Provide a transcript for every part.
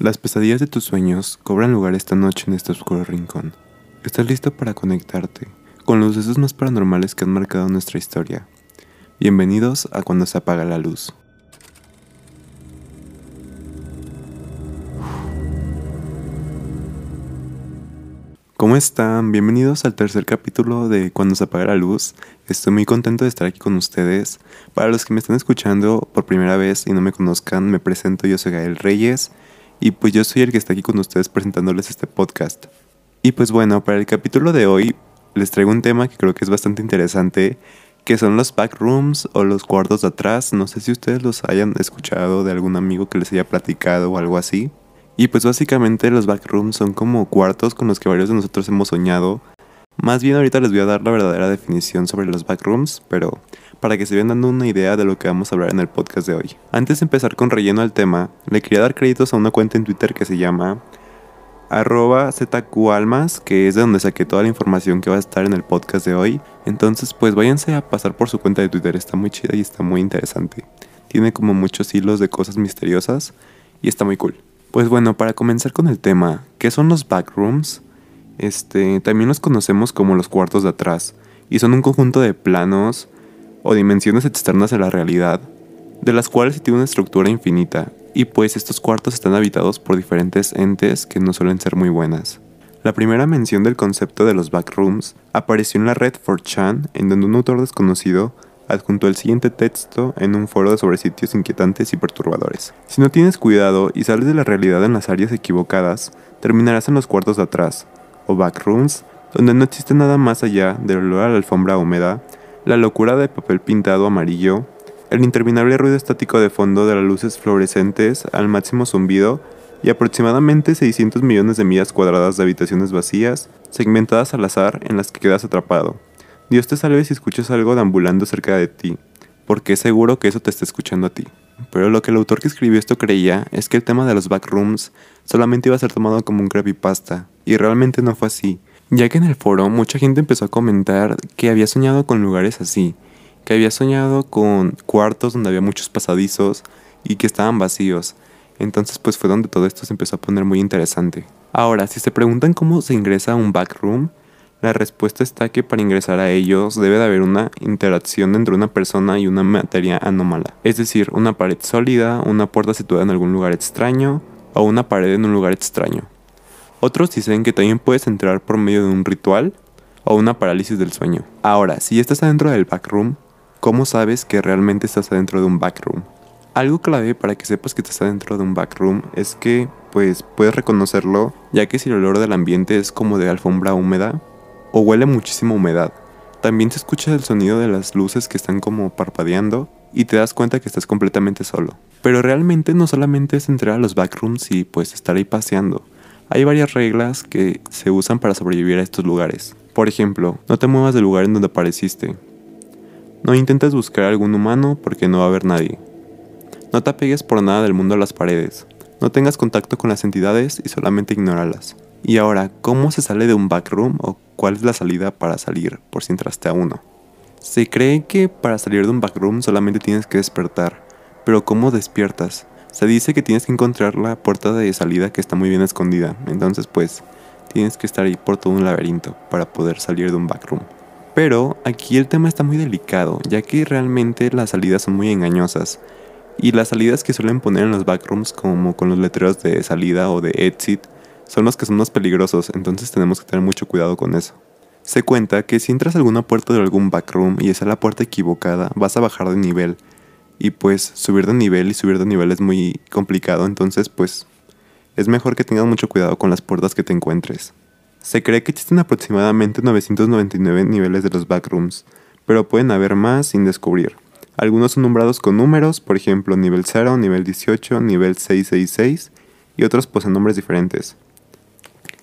Las pesadillas de tus sueños cobran lugar esta noche en este oscuro rincón. ¿Estás listo para conectarte con los sucesos más paranormales que han marcado nuestra historia? Bienvenidos a Cuando se apaga la luz. ¿Cómo están? Bienvenidos al tercer capítulo de Cuando se apaga la luz. Estoy muy contento de estar aquí con ustedes. Para los que me están escuchando por primera vez y no me conozcan, me presento, yo soy Gael Reyes y pues yo soy el que está aquí con ustedes presentándoles este podcast. Y pues bueno, para el capítulo de hoy les traigo un tema que creo que es bastante interesante, que son los backrooms o los cuartos de atrás. No sé si ustedes los hayan escuchado de algún amigo que les haya platicado o algo así. Y pues básicamente los backrooms son como cuartos con los que varios de nosotros hemos soñado. Más bien ahorita les voy a dar la verdadera definición sobre los backrooms, pero para que se vayan dando una idea de lo que vamos a hablar en el podcast de hoy. Antes de empezar con relleno al tema, le quería dar créditos a una cuenta en Twitter que se llama arroba zqalmas, que es de donde saqué toda la información que va a estar en el podcast de hoy. Entonces, pues váyanse a pasar por su cuenta de Twitter, está muy chida y está muy interesante. Tiene como muchos hilos de cosas misteriosas y está muy cool. Pues bueno, para comenzar con el tema, ¿qué son los backrooms? Este, también los conocemos como los cuartos de atrás y son un conjunto de planos o dimensiones externas a la realidad, de las cuales se tiene una estructura infinita, y pues estos cuartos están habitados por diferentes entes que no suelen ser muy buenas. La primera mención del concepto de los backrooms apareció en la red 4chan, en donde un autor desconocido adjuntó el siguiente texto en un foro sobre sitios inquietantes y perturbadores. Si no tienes cuidado y sales de la realidad en las áreas equivocadas, terminarás en los cuartos de atrás, o backrooms, donde no existe nada más allá del olor a la alfombra húmeda la locura de papel pintado amarillo, el interminable ruido estático de fondo de las luces fluorescentes al máximo zumbido y aproximadamente 600 millones de millas cuadradas de habitaciones vacías, segmentadas al azar en las que quedas atrapado. Dios te salve si escuchas algo deambulando cerca de ti, porque es seguro que eso te está escuchando a ti. Pero lo que el autor que escribió esto creía es que el tema de los backrooms solamente iba a ser tomado como un creepypasta, y realmente no fue así ya que en el foro mucha gente empezó a comentar que había soñado con lugares así, que había soñado con cuartos donde había muchos pasadizos y que estaban vacíos. Entonces pues fue donde todo esto se empezó a poner muy interesante. Ahora, si se preguntan cómo se ingresa a un backroom, la respuesta está que para ingresar a ellos debe de haber una interacción entre una persona y una materia anómala. Es decir, una pared sólida, una puerta situada en algún lugar extraño o una pared en un lugar extraño. Otros dicen que también puedes entrar por medio de un ritual o una parálisis del sueño. Ahora, si estás adentro del backroom, ¿cómo sabes que realmente estás adentro de un backroom? Algo clave para que sepas que estás adentro de un backroom es que pues puedes reconocerlo, ya que si el olor del ambiente es como de alfombra húmeda o huele muchísima humedad. También se escucha el sonido de las luces que están como parpadeando y te das cuenta que estás completamente solo. Pero realmente no solamente es entrar a los backrooms y pues estar ahí paseando. Hay varias reglas que se usan para sobrevivir a estos lugares. Por ejemplo, no te muevas del lugar en donde apareciste. No intentes buscar a algún humano porque no va a haber nadie. No te apegues por nada del mundo a las paredes. No tengas contacto con las entidades y solamente ignóralas. Y ahora, ¿cómo se sale de un backroom o cuál es la salida para salir por si entraste a uno? Se cree que para salir de un backroom solamente tienes que despertar, pero ¿cómo despiertas? Se dice que tienes que encontrar la puerta de salida que está muy bien escondida. Entonces, pues, tienes que estar ahí por todo un laberinto para poder salir de un backroom. Pero aquí el tema está muy delicado, ya que realmente las salidas son muy engañosas. Y las salidas que suelen poner en los backrooms, como con los letreros de salida o de exit, son los que son más peligrosos, entonces tenemos que tener mucho cuidado con eso. Se cuenta que si entras a alguna puerta de algún backroom y es a la puerta equivocada, vas a bajar de nivel y pues subir de nivel y subir de nivel es muy complicado, entonces pues es mejor que tengas mucho cuidado con las puertas que te encuentres. Se cree que existen aproximadamente 999 niveles de los backrooms, pero pueden haber más sin descubrir. Algunos son nombrados con números, por ejemplo nivel 0, nivel 18, nivel 666, y otros poseen nombres diferentes.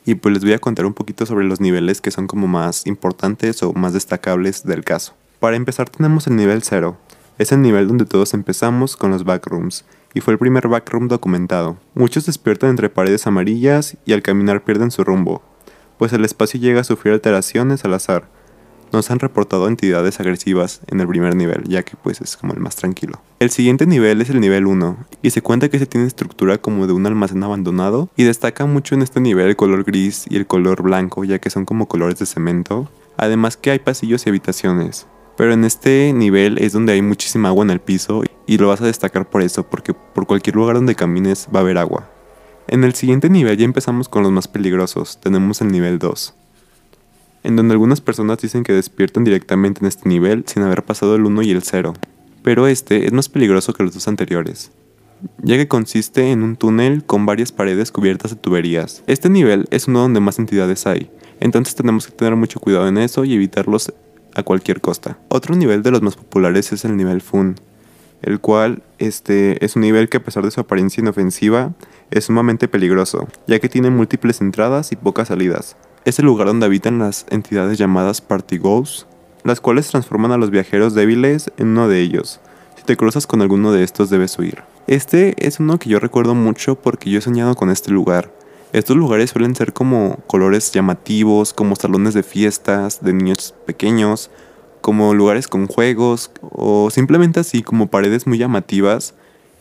Y pues les voy a contar un poquito sobre los niveles que son como más importantes o más destacables del caso. Para empezar tenemos el nivel 0, es el nivel donde todos empezamos con los backrooms, y fue el primer backroom documentado. Muchos despiertan entre paredes amarillas y al caminar pierden su rumbo, pues el espacio llega a sufrir alteraciones al azar, nos han reportado entidades agresivas en el primer nivel, ya que pues es como el más tranquilo. El siguiente nivel es el nivel 1, y se cuenta que se tiene estructura como de un almacén abandonado, y destaca mucho en este nivel el color gris y el color blanco, ya que son como colores de cemento, además que hay pasillos y habitaciones. Pero en este nivel es donde hay muchísima agua en el piso y lo vas a destacar por eso, porque por cualquier lugar donde camines va a haber agua. En el siguiente nivel ya empezamos con los más peligrosos, tenemos el nivel 2 en donde algunas personas dicen que despiertan directamente en este nivel sin haber pasado el 1 y el 0. Pero este es más peligroso que los dos anteriores, ya que consiste en un túnel con varias paredes cubiertas de tuberías. Este nivel es uno donde más entidades hay, entonces tenemos que tener mucho cuidado en eso y evitarlos a cualquier costa. Otro nivel de los más populares es el nivel Fun, el cual este, es un nivel que a pesar de su apariencia inofensiva es sumamente peligroso, ya que tiene múltiples entradas y pocas salidas. Es el lugar donde habitan las entidades llamadas Party Ghosts, las cuales transforman a los viajeros débiles en uno de ellos. Si te cruzas con alguno de estos debes huir. Este es uno que yo recuerdo mucho porque yo he soñado con este lugar. Estos lugares suelen ser como colores llamativos, como salones de fiestas de niños pequeños, como lugares con juegos o simplemente así como paredes muy llamativas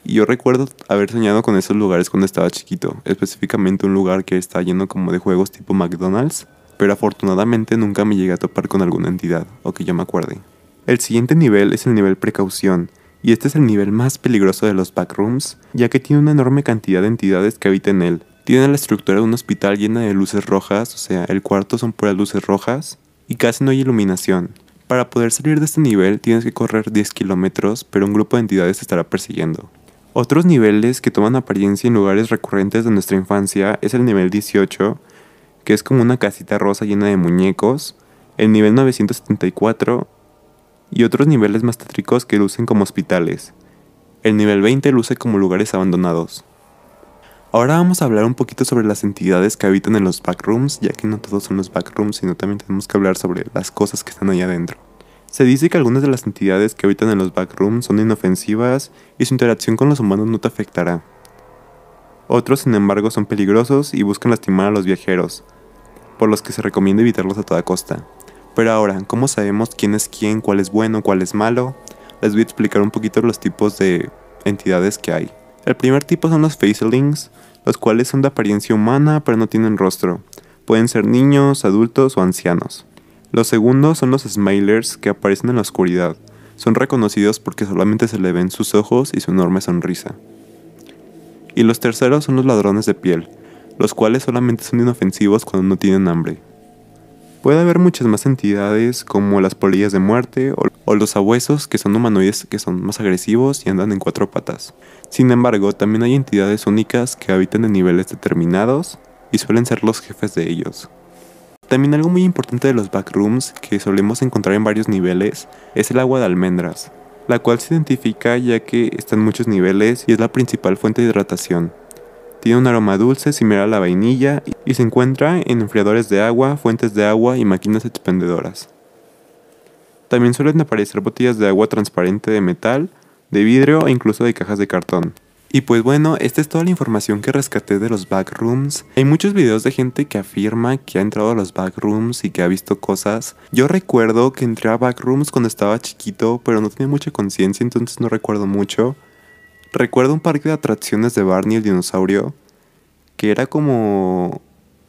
y yo recuerdo haber soñado con esos lugares cuando estaba chiquito, específicamente un lugar que está lleno como de juegos tipo McDonald's, pero afortunadamente nunca me llegué a topar con alguna entidad, o que yo me acuerde. El siguiente nivel es el nivel precaución, y este es el nivel más peligroso de los backrooms, ya que tiene una enorme cantidad de entidades que habitan en él. Tiene la estructura de un hospital llena de luces rojas, o sea, el cuarto son puras luces rojas, y casi no hay iluminación. Para poder salir de este nivel tienes que correr 10 kilómetros, pero un grupo de entidades te estará persiguiendo. Otros niveles que toman apariencia en lugares recurrentes de nuestra infancia es el nivel 18, que es como una casita rosa llena de muñecos, el nivel 974 y otros niveles más tétricos que lucen como hospitales. El nivel 20 luce como lugares abandonados. Ahora vamos a hablar un poquito sobre las entidades que habitan en los backrooms, ya que no todos son los backrooms, sino también tenemos que hablar sobre las cosas que están allá adentro. Se dice que algunas de las entidades que habitan en los backrooms son inofensivas y su interacción con los humanos no te afectará. Otros, sin embargo, son peligrosos y buscan lastimar a los viajeros, por los que se recomienda evitarlos a toda costa. Pero ahora, ¿cómo sabemos quién es quién, cuál es bueno, cuál es malo? Les voy a explicar un poquito los tipos de entidades que hay. El primer tipo son los facelings, los cuales son de apariencia humana pero no tienen rostro. Pueden ser niños, adultos o ancianos. Los segundos son los Smilers que aparecen en la oscuridad. Son reconocidos porque solamente se le ven sus ojos y su enorme sonrisa. Y los terceros son los ladrones de piel, los cuales solamente son inofensivos cuando no tienen hambre. Puede haber muchas más entidades como las polillas de muerte o, los abuesos que son humanoides que son más agresivos y andan en cuatro patas. Sin embargo, también hay entidades únicas que habitan en niveles determinados y suelen ser los jefes de ellos. También algo muy importante de los backrooms que solemos encontrar en varios niveles es el agua de almendras, la cual se identifica ya que está en muchos niveles y es la principal fuente de hidratación. Tiene un aroma dulce similar a la vainilla y se encuentra en enfriadores de agua, fuentes de agua y máquinas expendedoras. También suelen aparecer botellas de agua transparente de metal, de vidrio e incluso de cajas de cartón. Y pues bueno, esta es toda la información que rescaté de los backrooms. Hay muchos videos de gente que afirma que ha entrado a los backrooms y que ha visto cosas. Yo recuerdo que entré a backrooms cuando estaba chiquito, pero no tenía mucha conciencia, entonces no recuerdo mucho. Recuerdo un parque de atracciones de Barney el dinosaurio, que era como...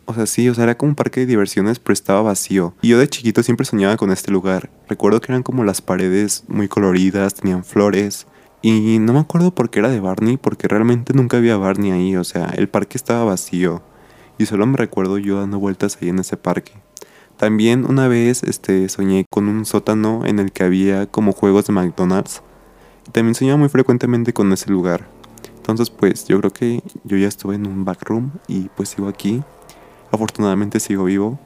O sea, sí, o sea, era como un parque de diversiones, pero estaba vacío. Y yo de chiquito siempre soñaba con este lugar. Recuerdo que eran como las paredes muy coloridas, tenían flores. Y no me acuerdo por qué era de Barney, porque realmente nunca había Barney ahí, o sea, el parque estaba vacío. Y solo me recuerdo yo dando vueltas ahí en ese parque. También una vez este, soñé con un sótano en el que había como juegos de McDonald's. También soñaba muy frecuentemente con ese lugar. Entonces pues yo creo que yo ya estuve en un backroom y pues sigo aquí. Afortunadamente sigo vivo.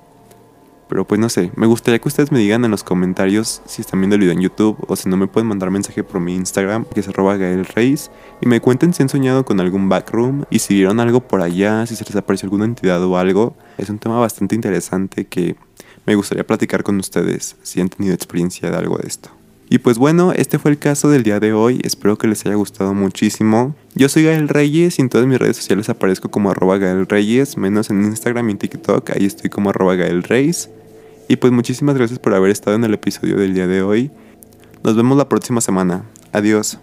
Pero pues no sé, me gustaría que ustedes me digan en los comentarios si están viendo el video en YouTube o si no me pueden mandar mensaje por mi Instagram, que es arroba y me cuenten si han soñado con algún backroom y si vieron algo por allá, si se les apareció alguna entidad o algo. Es un tema bastante interesante que me gustaría platicar con ustedes si han tenido experiencia de algo de esto. Y pues bueno, este fue el caso del día de hoy, espero que les haya gustado muchísimo. Yo soy Gael Reyes y en todas mis redes sociales aparezco como arroba Gael Reyes, menos en Instagram y en TikTok, ahí estoy como arroba Gael Reyes. Y pues muchísimas gracias por haber estado en el episodio del día de hoy. Nos vemos la próxima semana. Adiós.